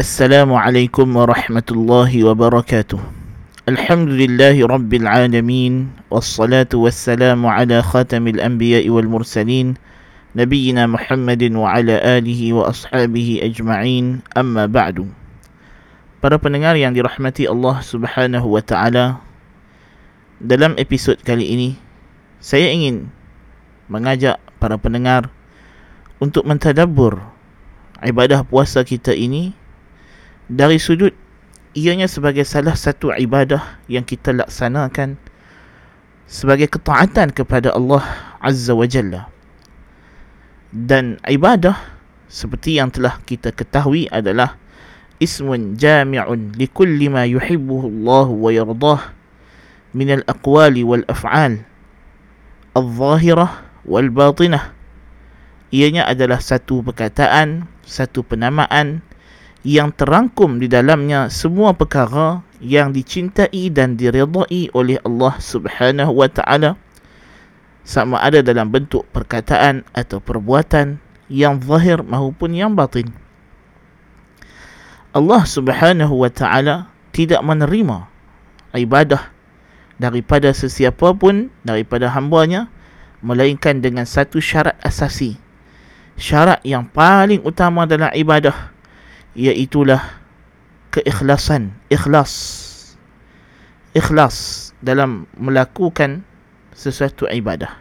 Assalamualaikum warahmatullahi wabarakatuh. الله rabbil alamin Wassalatu wassalamu ala khatamil anbiya wal mursalin Nabiina Muhammadin wa ala alihi wa ashabihi ajma'in Amma ba'du Para pendengar yang dirahmati Allah subhanahu wa ta'ala Dalam episod kali ini Saya ingin mengajak para pendengar Untuk mentadabur ibadah puasa kita ini dari sudut ianya sebagai salah satu ibadah yang kita laksanakan sebagai ketaatan kepada Allah Azza wa Jalla. Dan ibadah seperti yang telah kita ketahui adalah ismun jami'un li kulli ma yuhibbuhu Allah wa yardah min al-aqwali wal af'al al-zahirah wal batinah ianya adalah satu perkataan satu penamaan yang terangkum di dalamnya semua perkara yang dicintai dan diridai oleh Allah Subhanahu wa taala sama ada dalam bentuk perkataan atau perbuatan yang zahir maupun yang batin. Allah Subhanahu wa taala tidak menerima ibadah daripada sesiapa pun daripada hamba-Nya melainkan dengan satu syarat asasi. Syarat yang paling utama dalam ibadah iaitulah keikhlasan, ikhlas. Ikhlas dalam melakukan sesuatu ibadah.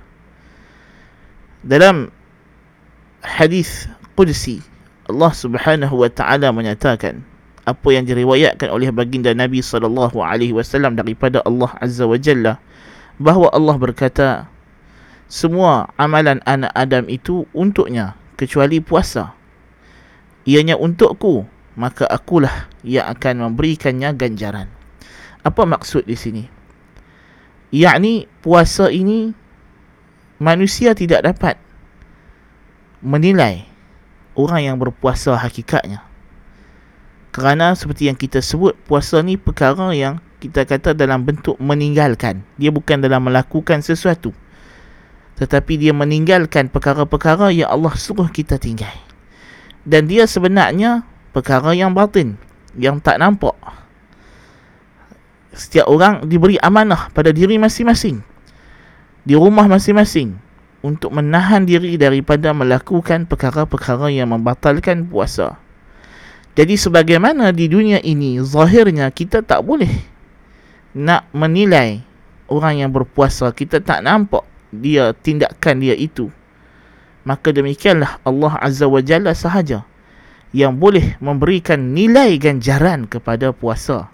Dalam hadis qudsi Allah Subhanahu wa taala menyatakan apa yang diriwayatkan oleh baginda Nabi sallallahu alaihi wasallam daripada Allah Azza wa Jalla bahawa Allah berkata semua amalan anak Adam itu untuknya kecuali puasa ianya untukku maka akulah yang akan memberikannya ganjaran apa maksud di sini yakni puasa ini manusia tidak dapat menilai orang yang berpuasa hakikatnya. Kerana seperti yang kita sebut, puasa ni perkara yang kita kata dalam bentuk meninggalkan. Dia bukan dalam melakukan sesuatu. Tetapi dia meninggalkan perkara-perkara yang Allah suruh kita tinggal. Dan dia sebenarnya perkara yang batin. Yang tak nampak. Setiap orang diberi amanah pada diri masing-masing. Di rumah masing-masing untuk menahan diri daripada melakukan perkara-perkara yang membatalkan puasa. Jadi sebagaimana di dunia ini zahirnya kita tak boleh nak menilai orang yang berpuasa, kita tak nampak dia tindakan dia itu. Maka demikianlah Allah Azza wa Jalla sahaja yang boleh memberikan nilai ganjaran kepada puasa.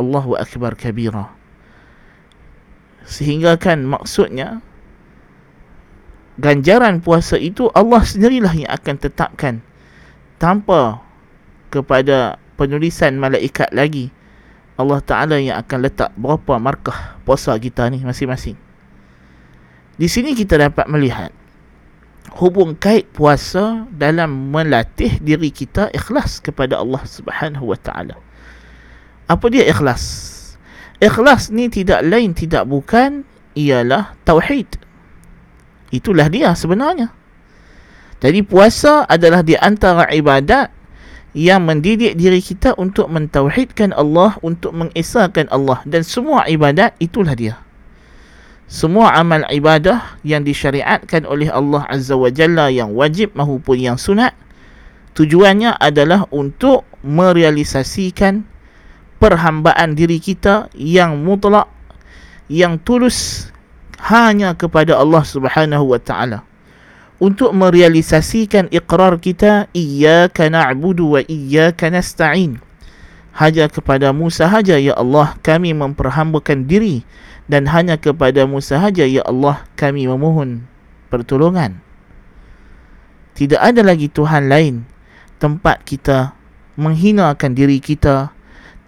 Allahu akbar kabira. Sehingga kan maksudnya ganjaran puasa itu Allah sendirilah yang akan tetapkan tanpa kepada penulisan malaikat lagi Allah Ta'ala yang akan letak berapa markah puasa kita ni masing-masing di sini kita dapat melihat hubung kait puasa dalam melatih diri kita ikhlas kepada Allah Subhanahu wa taala. Apa dia ikhlas? Ikhlas ni tidak lain tidak bukan ialah tauhid. Itulah dia sebenarnya. Jadi puasa adalah di antara ibadat yang mendidik diri kita untuk mentauhidkan Allah, untuk mengesahkan Allah dan semua ibadat itulah dia. Semua amal ibadah yang disyariatkan oleh Allah Azza wa Jalla yang wajib maupun yang sunat tujuannya adalah untuk merealisasikan perhambaan diri kita yang mutlak yang tulus hanya kepada Allah Subhanahu wa taala. Untuk merealisasikan iqrar kita iyyaka na'budu wa iyyaka nasta'in. Hanya kepadamu sahaja ya Allah kami memperhambakan diri dan hanya kepadamu sahaja ya Allah kami memohon pertolongan. Tidak ada lagi tuhan lain. Tempat kita menghinakan diri kita.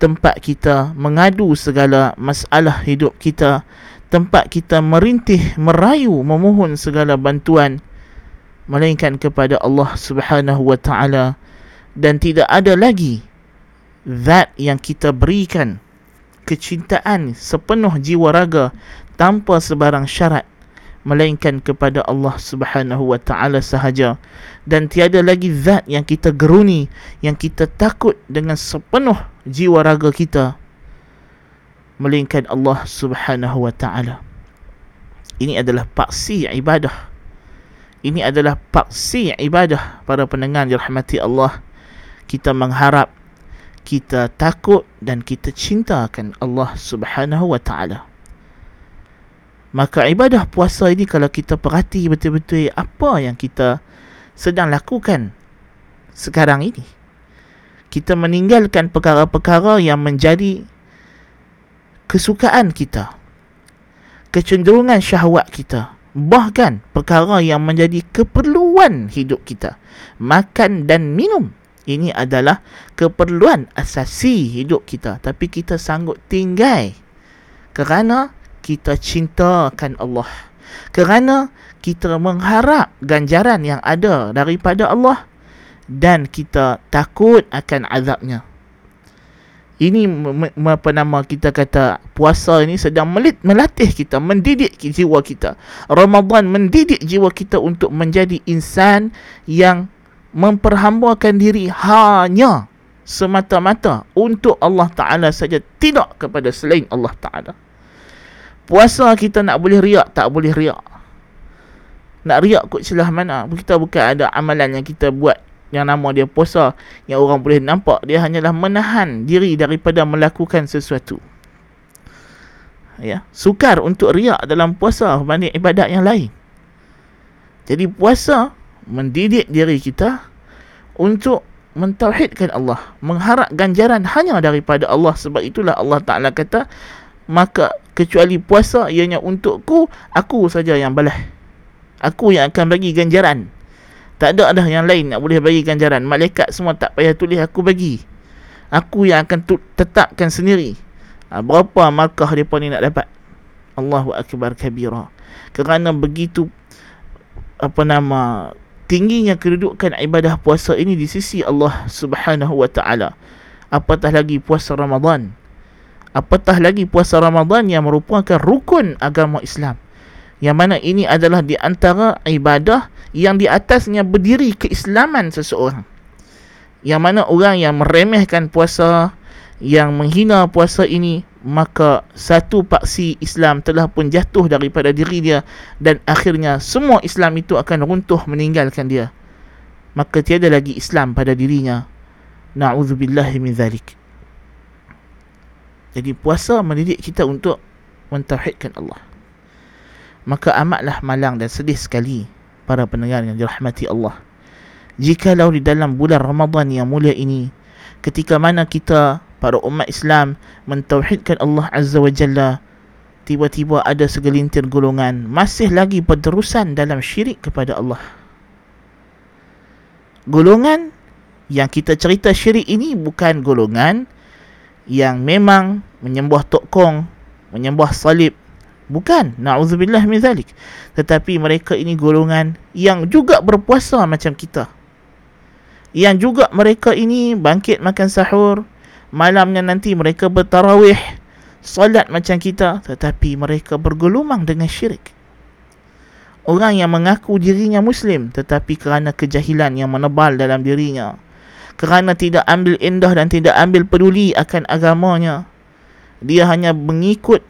Tempat kita mengadu segala masalah hidup kita. Tempat kita merintih, merayu, memohon segala bantuan. Melainkan kepada Allah Subhanahu wa taala. Dan tidak ada lagi zat yang kita berikan kecintaan sepenuh jiwa raga tanpa sebarang syarat melainkan kepada Allah Subhanahu wa taala sahaja. Dan tiada lagi zat yang kita geruni yang kita takut dengan sepenuh jiwa raga kita melainkan Allah Subhanahu wa taala. Ini adalah paksi ibadah. Ini adalah paksi ibadah para pendengar dirahmati Allah. Kita mengharap kita takut dan kita cintakan Allah Subhanahu wa taala Maka ibadah puasa ini kalau kita perhati betul-betul apa yang kita sedang lakukan sekarang ini. Kita meninggalkan perkara-perkara yang menjadi kesukaan kita. Kecenderungan syahwat kita. Bahkan perkara yang menjadi keperluan hidup kita. Makan dan minum. Ini adalah keperluan asasi hidup kita. Tapi kita sanggup tinggal. Kerana kita cintakan Allah kerana kita mengharap ganjaran yang ada daripada Allah dan kita takut akan azabnya ini apa nama kita kata puasa ini sedang melit, melatih kita mendidik jiwa kita Ramadan mendidik jiwa kita untuk menjadi insan yang memperhambakan diri hanya semata-mata untuk Allah Taala saja tidak kepada selain Allah Taala Puasa kita nak boleh riak, tak boleh riak. Nak riak kot celah mana. Kita bukan ada amalan yang kita buat yang nama dia puasa yang orang boleh nampak. Dia hanyalah menahan diri daripada melakukan sesuatu. Ya, sukar untuk riak dalam puasa berbanding ibadat yang lain. Jadi puasa mendidik diri kita untuk mentauhidkan Allah, mengharap ganjaran hanya daripada Allah. Sebab itulah Allah Taala kata maka kecuali puasa ianya untukku aku saja yang balas. Aku yang akan bagi ganjaran. Tak ada dah yang lain nak boleh bagi ganjaran. Malaikat semua tak payah tulis aku bagi. Aku yang akan tetapkan sendiri. Ha, berapa markah depa ni nak dapat? Allahu akbar kabira. Kerana begitu apa nama tingginya kedudukan ibadah puasa ini di sisi Allah Subhanahu wa taala. Apatah lagi puasa Ramadan? Apatah lagi puasa Ramadan yang merupakan rukun agama Islam? Yang mana ini adalah di antara ibadah yang di atasnya berdiri keislaman seseorang. Yang mana orang yang meremehkan puasa yang menghina puasa ini maka satu paksi Islam telah pun jatuh daripada diri dia dan akhirnya semua Islam itu akan runtuh meninggalkan dia maka tiada lagi Islam pada dirinya na'udzubillahi min zalik jadi puasa mendidik kita untuk mentauhidkan Allah. Maka amatlah malang dan sedih sekali para pendengar yang dirahmati Allah. Jikalau di dalam bulan Ramadan yang mulia ini, ketika mana kita para umat Islam mentauhidkan Allah Azza wa Jalla, tiba-tiba ada segelintir golongan masih lagi berterusan dalam syirik kepada Allah. Golongan yang kita cerita syirik ini bukan golongan yang memang menyembah tokong, menyembah salib. Bukan, na'udzubillah min zalik. Tetapi mereka ini golongan yang juga berpuasa macam kita. Yang juga mereka ini bangkit makan sahur, malamnya nanti mereka bertarawih, salat macam kita, tetapi mereka bergelumang dengan syirik. Orang yang mengaku dirinya Muslim tetapi kerana kejahilan yang menebal dalam dirinya, kerana tidak ambil indah dan tidak ambil peduli akan agamanya dia hanya mengikut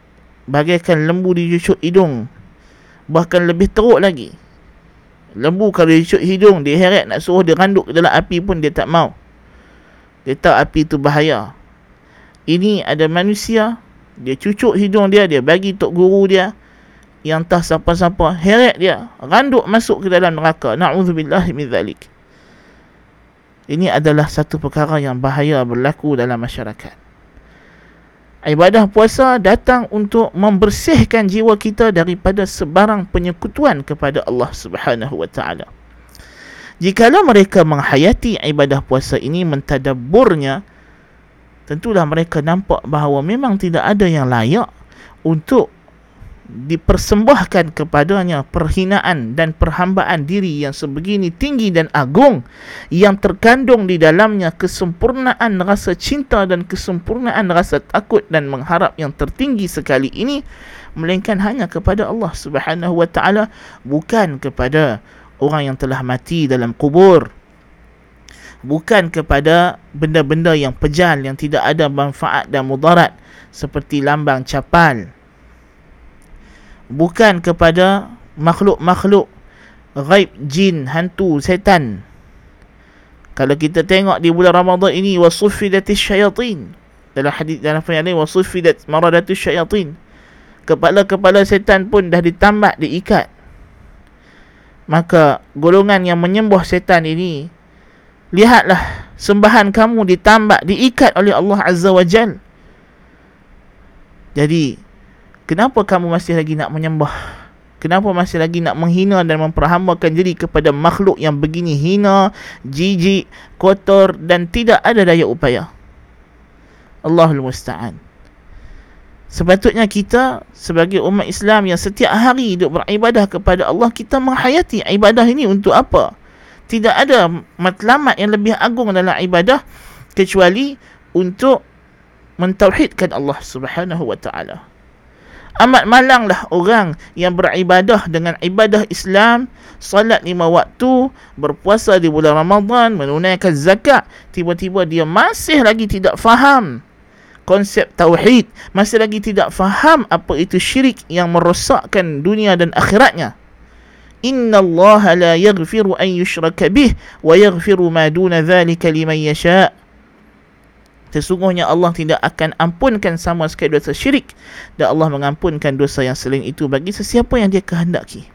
bagaikan lembu di hidung bahkan lebih teruk lagi. Lembu kalau cucuk hidung dia heret nak suruh dia randuk dalam api pun dia tak mau. Dia tahu api itu bahaya ini ada manusia dia cucuk hidung dia dia bagi tok guru dia yang entah siapa-siapa heret dia randuk masuk ke dalam neraka na'udzubillah min zalik ini adalah satu perkara yang bahaya berlaku dalam masyarakat. Ibadah puasa datang untuk membersihkan jiwa kita daripada sebarang penyekutuan kepada Allah Subhanahu wa taala. Jikalau mereka menghayati ibadah puasa ini mentadabburnya, tentulah mereka nampak bahawa memang tidak ada yang layak untuk dipersembahkan kepadanya perhinaan dan perhambaan diri yang sebegini tinggi dan agung yang terkandung di dalamnya kesempurnaan rasa cinta dan kesempurnaan rasa takut dan mengharap yang tertinggi sekali ini melainkan hanya kepada Allah Subhanahu wa taala bukan kepada orang yang telah mati dalam kubur bukan kepada benda-benda yang pejal yang tidak ada manfaat dan mudarat seperti lambang capal. Bukan kepada makhluk-makhluk ghaib jin hantu setan. Kalau kita tengok di bulan Ramadan ini wasuffidatis syayatin. Dalam hadis dalam firman ini wasuffidat maradatus syayatin. Kepala-kepala setan pun dah ditambak diikat. Maka golongan yang menyembah setan ini lihatlah sembahan kamu ditambak diikat oleh Allah Azza wa Jal jadi Kenapa kamu masih lagi nak menyembah? Kenapa masih lagi nak menghina dan memperhambakan diri kepada makhluk yang begini hina, jijik, kotor dan tidak ada daya upaya? Allahul Musta'an. Sepatutnya kita sebagai umat Islam yang setiap hari hidup beribadah kepada Allah, kita menghayati ibadah ini untuk apa? Tidak ada matlamat yang lebih agung dalam ibadah kecuali untuk mentauhidkan Allah Subhanahu wa taala. Amat malanglah orang yang beribadah dengan ibadah Islam, salat lima waktu, berpuasa di bulan Ramadan, menunaikan zakat, tiba-tiba dia masih lagi tidak faham konsep tauhid, masih lagi tidak faham apa itu syirik yang merosakkan dunia dan akhiratnya. Allah la yaghfiru an yushraka bih wa yaghfiru ma duna dhalika liman yasha' Sesungguhnya Allah tidak akan ampunkan sama sekali dosa syirik dan Allah mengampunkan dosa yang selain itu bagi sesiapa yang dia kehendaki.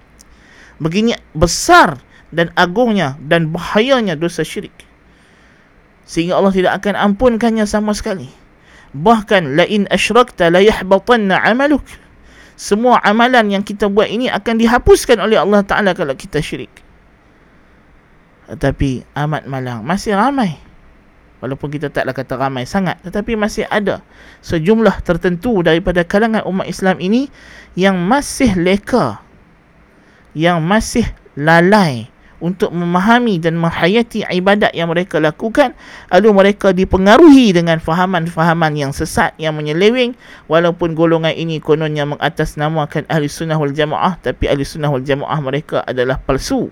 Begini besar dan agungnya dan bahayanya dosa syirik. Sehingga Allah tidak akan ampunkannya sama sekali. Bahkan la in asyrakta la yahbatanna 'amaluk. Semua amalan yang kita buat ini akan dihapuskan oleh Allah Taala kalau kita syirik. Tetapi amat malang masih ramai Walaupun kita taklah kata ramai sangat Tetapi masih ada Sejumlah tertentu daripada kalangan umat Islam ini Yang masih leka Yang masih lalai Untuk memahami dan menghayati ibadat yang mereka lakukan Lalu mereka dipengaruhi dengan fahaman-fahaman yang sesat Yang menyeleweng Walaupun golongan ini kononnya mengatasnamakan ahli sunnah wal jamaah Tapi ahli sunnah wal jamaah mereka adalah palsu.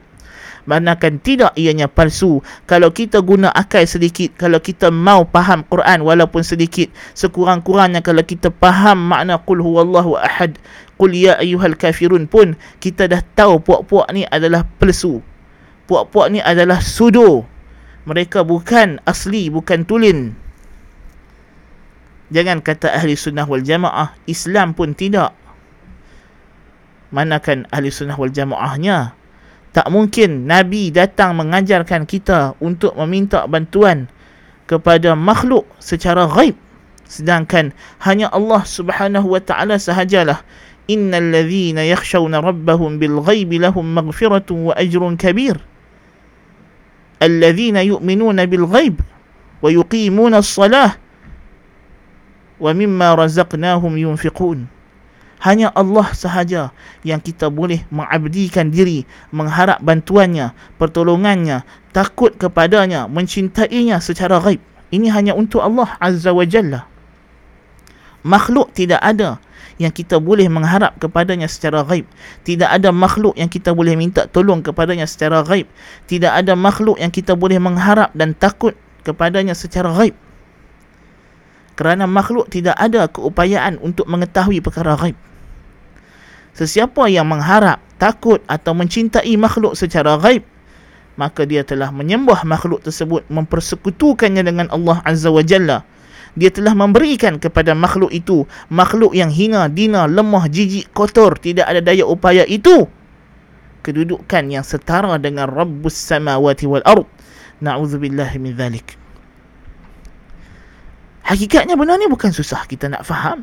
Manakan tidak ianya palsu. Kalau kita guna akal sedikit Kalau kita mau faham Quran walaupun sedikit Sekurang-kurangnya kalau kita faham makna Qul huwallahu ahad Qul ya ayyuhal kafirun pun Kita dah tahu puak-puak ni adalah palsu Puak-puak ni adalah sudo Mereka bukan asli, bukan tulin Jangan kata ahli sunnah wal jamaah Islam pun tidak Manakan ahli sunnah wal jamaahnya tak mungkin Nabi datang mengajarkan kita untuk meminta bantuan kepada makhluk secara ghaib. Sedangkan hanya Allah subhanahu wa ta'ala sahajalah. Innal ladhina yakhshawna rabbahum bil ghaibi lahum maghfiratun wa ajrun kabir. Wa yuqimuna as-salah wa mimma razaqnahum yunfiqun hanya Allah sahaja yang kita boleh mengabdikan diri, mengharap bantuannya, pertolongannya, takut kepadanya, mencintainya secara ghaib. Ini hanya untuk Allah Azza wa Jalla. Makhluk tidak ada yang kita boleh mengharap kepadanya secara ghaib. Tidak ada makhluk yang kita boleh minta tolong kepadanya secara ghaib. Tidak ada makhluk yang kita boleh mengharap dan takut kepadanya secara ghaib. Kerana makhluk tidak ada keupayaan untuk mengetahui perkara ghaib. Sesiapa yang mengharap, takut atau mencintai makhluk secara ghaib, maka dia telah menyembah makhluk tersebut, mempersekutukannya dengan Allah Azza wa Jalla. Dia telah memberikan kepada makhluk itu, makhluk yang hina, dina, lemah, jijik, kotor, tidak ada daya upaya itu. Kedudukan yang setara dengan Rabbus Samawati wal Ard. Na'udzubillah min dhalik. Hakikatnya benar ni bukan susah kita nak faham.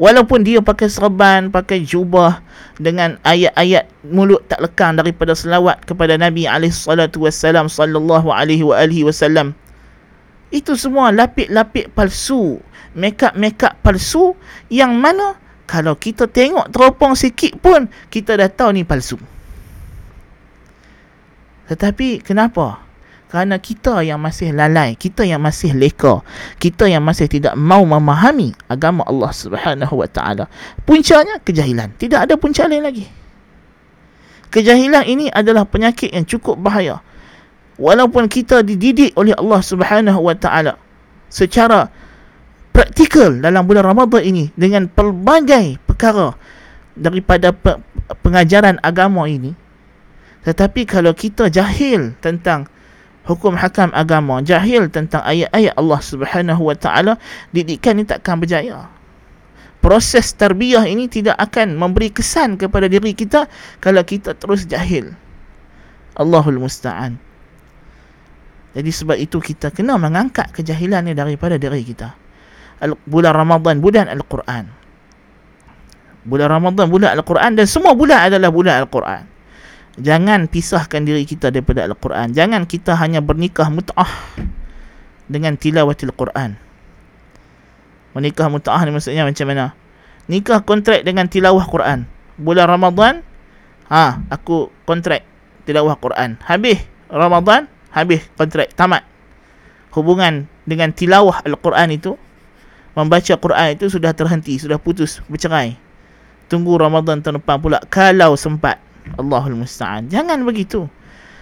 Walaupun dia pakai serban, pakai jubah dengan ayat-ayat mulut tak lekang daripada selawat kepada Nabi alaihi salatu wasallam sallallahu alaihi wa alihi wasallam. Itu semua lapik-lapik palsu, makeup-makeup palsu yang mana kalau kita tengok teropong sikit pun kita dah tahu ni palsu tetapi kenapa kerana kita yang masih lalai, kita yang masih leka, kita yang masih tidak mau memahami agama Allah Subhanahu wa taala. Puncanya kejahilan. Tidak ada punca lain lagi. Kejahilan ini adalah penyakit yang cukup bahaya. Walaupun kita dididik oleh Allah Subhanahu wa taala secara praktikal dalam bulan Ramadan ini dengan pelbagai perkara daripada pengajaran agama ini. Tetapi kalau kita jahil tentang hukum hakam agama jahil tentang ayat-ayat Allah Subhanahu wa taala didikan ini takkan berjaya proses tarbiyah ini tidak akan memberi kesan kepada diri kita kalau kita terus jahil Allahul musta'an jadi sebab itu kita kena mengangkat kejahilan ini daripada diri kita bulan Ramadan bulan Al-Quran bulan Ramadan bulan Al-Quran dan semua bulan adalah bulan Al-Quran Jangan pisahkan diri kita daripada Al-Quran. Jangan kita hanya bernikah mut'ah dengan tilawatil Quran. Menikah mut'ah ni maksudnya macam mana? Nikah kontrak dengan tilawah Quran. Bulan Ramadan, ha, aku kontrak tilawah Quran. Habis Ramadan, habis kontrak. Tamat. Hubungan dengan tilawah Al-Quran itu, membaca Quran itu sudah terhenti, sudah putus, bercerai. Tunggu Ramadan tahun depan pula kalau sempat. Allahul Musta'an. Jangan begitu.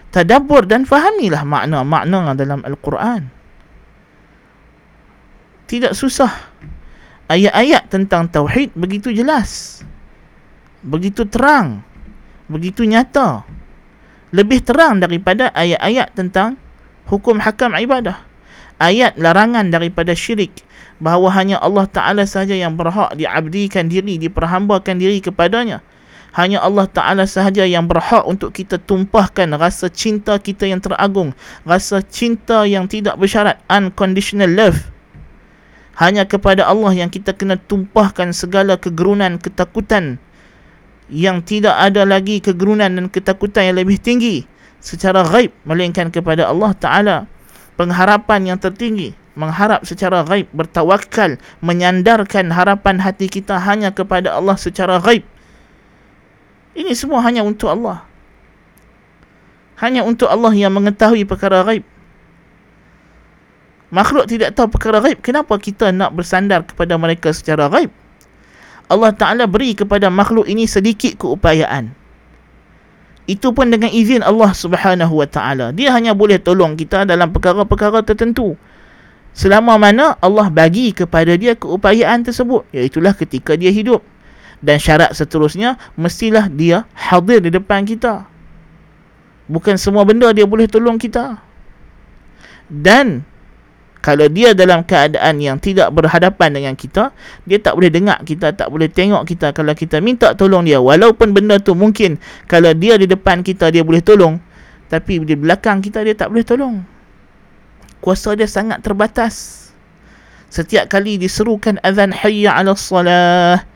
Tadabur dan fahamilah makna-makna dalam Al-Quran. Tidak susah. Ayat-ayat tentang Tauhid begitu jelas. Begitu terang. Begitu nyata. Lebih terang daripada ayat-ayat tentang hukum hakam ibadah. Ayat larangan daripada syirik. Bahawa hanya Allah Ta'ala sahaja yang berhak diabdikan diri, diperhambakan diri kepadanya hanya Allah Ta'ala sahaja yang berhak untuk kita tumpahkan rasa cinta kita yang teragung. Rasa cinta yang tidak bersyarat. Unconditional love. Hanya kepada Allah yang kita kena tumpahkan segala kegerunan, ketakutan. Yang tidak ada lagi kegerunan dan ketakutan yang lebih tinggi. Secara gaib. Melainkan kepada Allah Ta'ala. Pengharapan yang tertinggi. Mengharap secara gaib. Bertawakal. Menyandarkan harapan hati kita hanya kepada Allah secara gaib. Ini semua hanya untuk Allah. Hanya untuk Allah yang mengetahui perkara gaib. Makhluk tidak tahu perkara gaib. Kenapa kita nak bersandar kepada mereka secara gaib? Allah Ta'ala beri kepada makhluk ini sedikit keupayaan. Itu pun dengan izin Allah Subhanahu Wa Ta'ala. Dia hanya boleh tolong kita dalam perkara-perkara tertentu. Selama mana Allah bagi kepada dia keupayaan tersebut. Iaitulah ketika dia hidup dan syarat seterusnya mestilah dia hadir di depan kita bukan semua benda dia boleh tolong kita dan kalau dia dalam keadaan yang tidak berhadapan dengan kita dia tak boleh dengar kita tak boleh tengok kita. Kalau kita minta tolong dia walaupun benda tu mungkin kalau dia di depan kita dia boleh tolong. Tapi di belakang kita dia tak boleh tolong. Kuasa dia sangat terbatas. Setiap kali diserukan azan hayya 'ala salah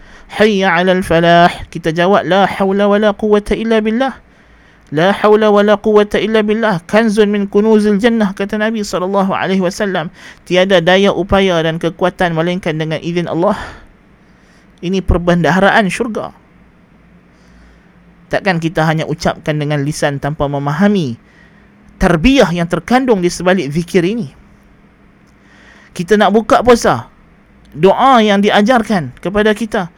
hayya 'alal falah kita jawab la haula wala quwwata illa billah la haula wala quwwata illa billah. Kanzun min kunuzil jannah kata Nabi wasallam. Tiada daya upaya dan kekuatan melainkan dengan izin Allah. Ini perbendaharaan syurga. Takkan kita hanya ucapkan dengan lisan tanpa memahami tarbiyah yang terkandung di sebalik zikir ini? Kita nak buka puasa. Doa yang diajarkan kepada kita.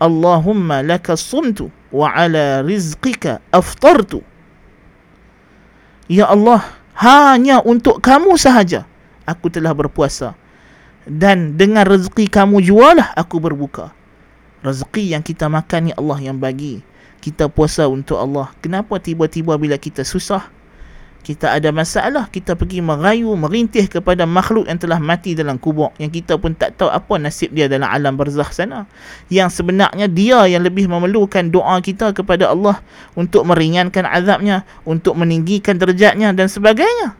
Allahumma laka sumtu wa ala rizqika aftartu. Ya Allah, hanya untuk kamu sahaja aku telah berpuasa. Dan dengan rezeki kamu jualah aku berbuka. Rezeki yang kita makan ni Allah yang bagi. Kita puasa untuk Allah. Kenapa tiba-tiba bila kita susah, kita ada masalah, kita pergi merayu, merintih kepada makhluk yang telah mati dalam kubur. Yang kita pun tak tahu apa nasib dia dalam alam barzakh sana. Yang sebenarnya dia yang lebih memerlukan doa kita kepada Allah untuk meringankan azabnya, untuk meninggikan derajatnya dan sebagainya.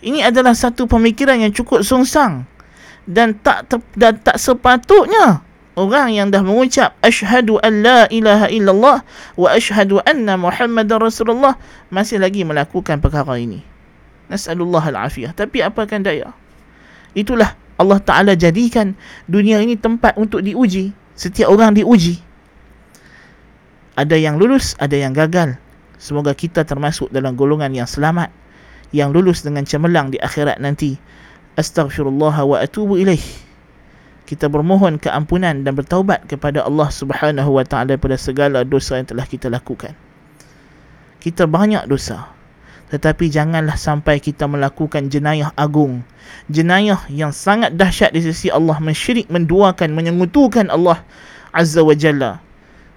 Ini adalah satu pemikiran yang cukup sungsang dan tak ter, dan tak sepatutnya orang yang dah mengucap asyhadu an la ilaha illallah wa asyhadu anna muhammadar rasulullah masih lagi melakukan perkara ini nasallallahu alafiyah tapi apakan daya itulah Allah Ta'ala jadikan dunia ini tempat untuk diuji. Setiap orang diuji. Ada yang lulus, ada yang gagal. Semoga kita termasuk dalam golongan yang selamat. Yang lulus dengan cemerlang di akhirat nanti. Astaghfirullah wa atubu ilaih. Kita bermohon keampunan dan bertaubat kepada Allah Subhanahu wa taala pada segala dosa yang telah kita lakukan. Kita banyak dosa. Tetapi janganlah sampai kita melakukan jenayah agung. Jenayah yang sangat dahsyat di sisi Allah mensyirik, menduakan, menyekutukan Allah Azza wa Jalla.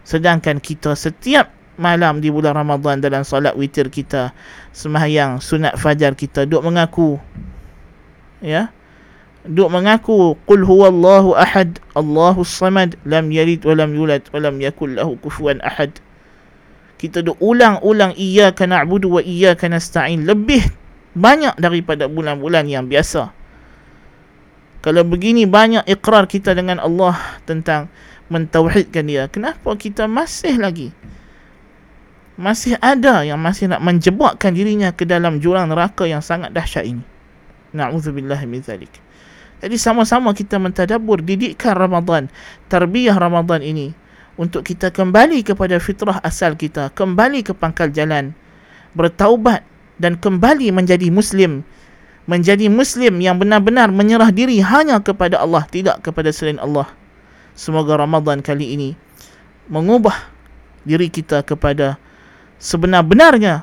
Sedangkan kita setiap malam di bulan Ramadan dalam solat witir kita, sembahyang sunat fajar kita duk mengaku ya duk mengaku qul huwallahu ahad Allahus samad lam yalid wa lam yulad wa lam yakul lahu kufuwan ahad. Kita duk ulang-ulang iyyaka na'budu wa iyyaka nasta'in. Lebih banyak daripada bulan-bulan yang biasa. Kalau begini banyak ikrar kita dengan Allah tentang mentauhidkan dia. Kenapa kita masih lagi? Masih ada yang masih nak menjebakkan dirinya ke dalam jurang neraka yang sangat dahsyat ini. Na'udzubillah min zalik. Jadi sama-sama kita mentadabur didikkan Ramadan, terbiah Ramadan ini untuk kita kembali kepada fitrah asal kita, kembali ke pangkal jalan, bertaubat dan kembali menjadi muslim, menjadi muslim yang benar-benar menyerah diri hanya kepada Allah, tidak kepada selain Allah. Semoga Ramadan kali ini mengubah diri kita kepada sebenar-benarnya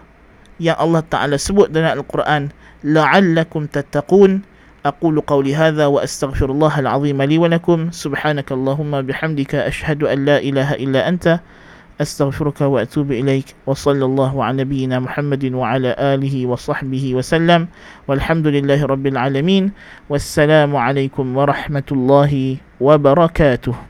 yang Allah Taala sebut dalam Al-Quran, la'allakum tattaqun. أقول قولي هذا وأستغفر الله العظيم لي ولكم. سبحانك اللهم بحمدك أشهد أن لا إله إلا أنت. أستغفرك وأتوب إليك. وصلى الله على نبينا محمد وعلى آله وصحبه وسلم. والحمد لله رب العالمين. والسلام عليكم ورحمة الله وبركاته.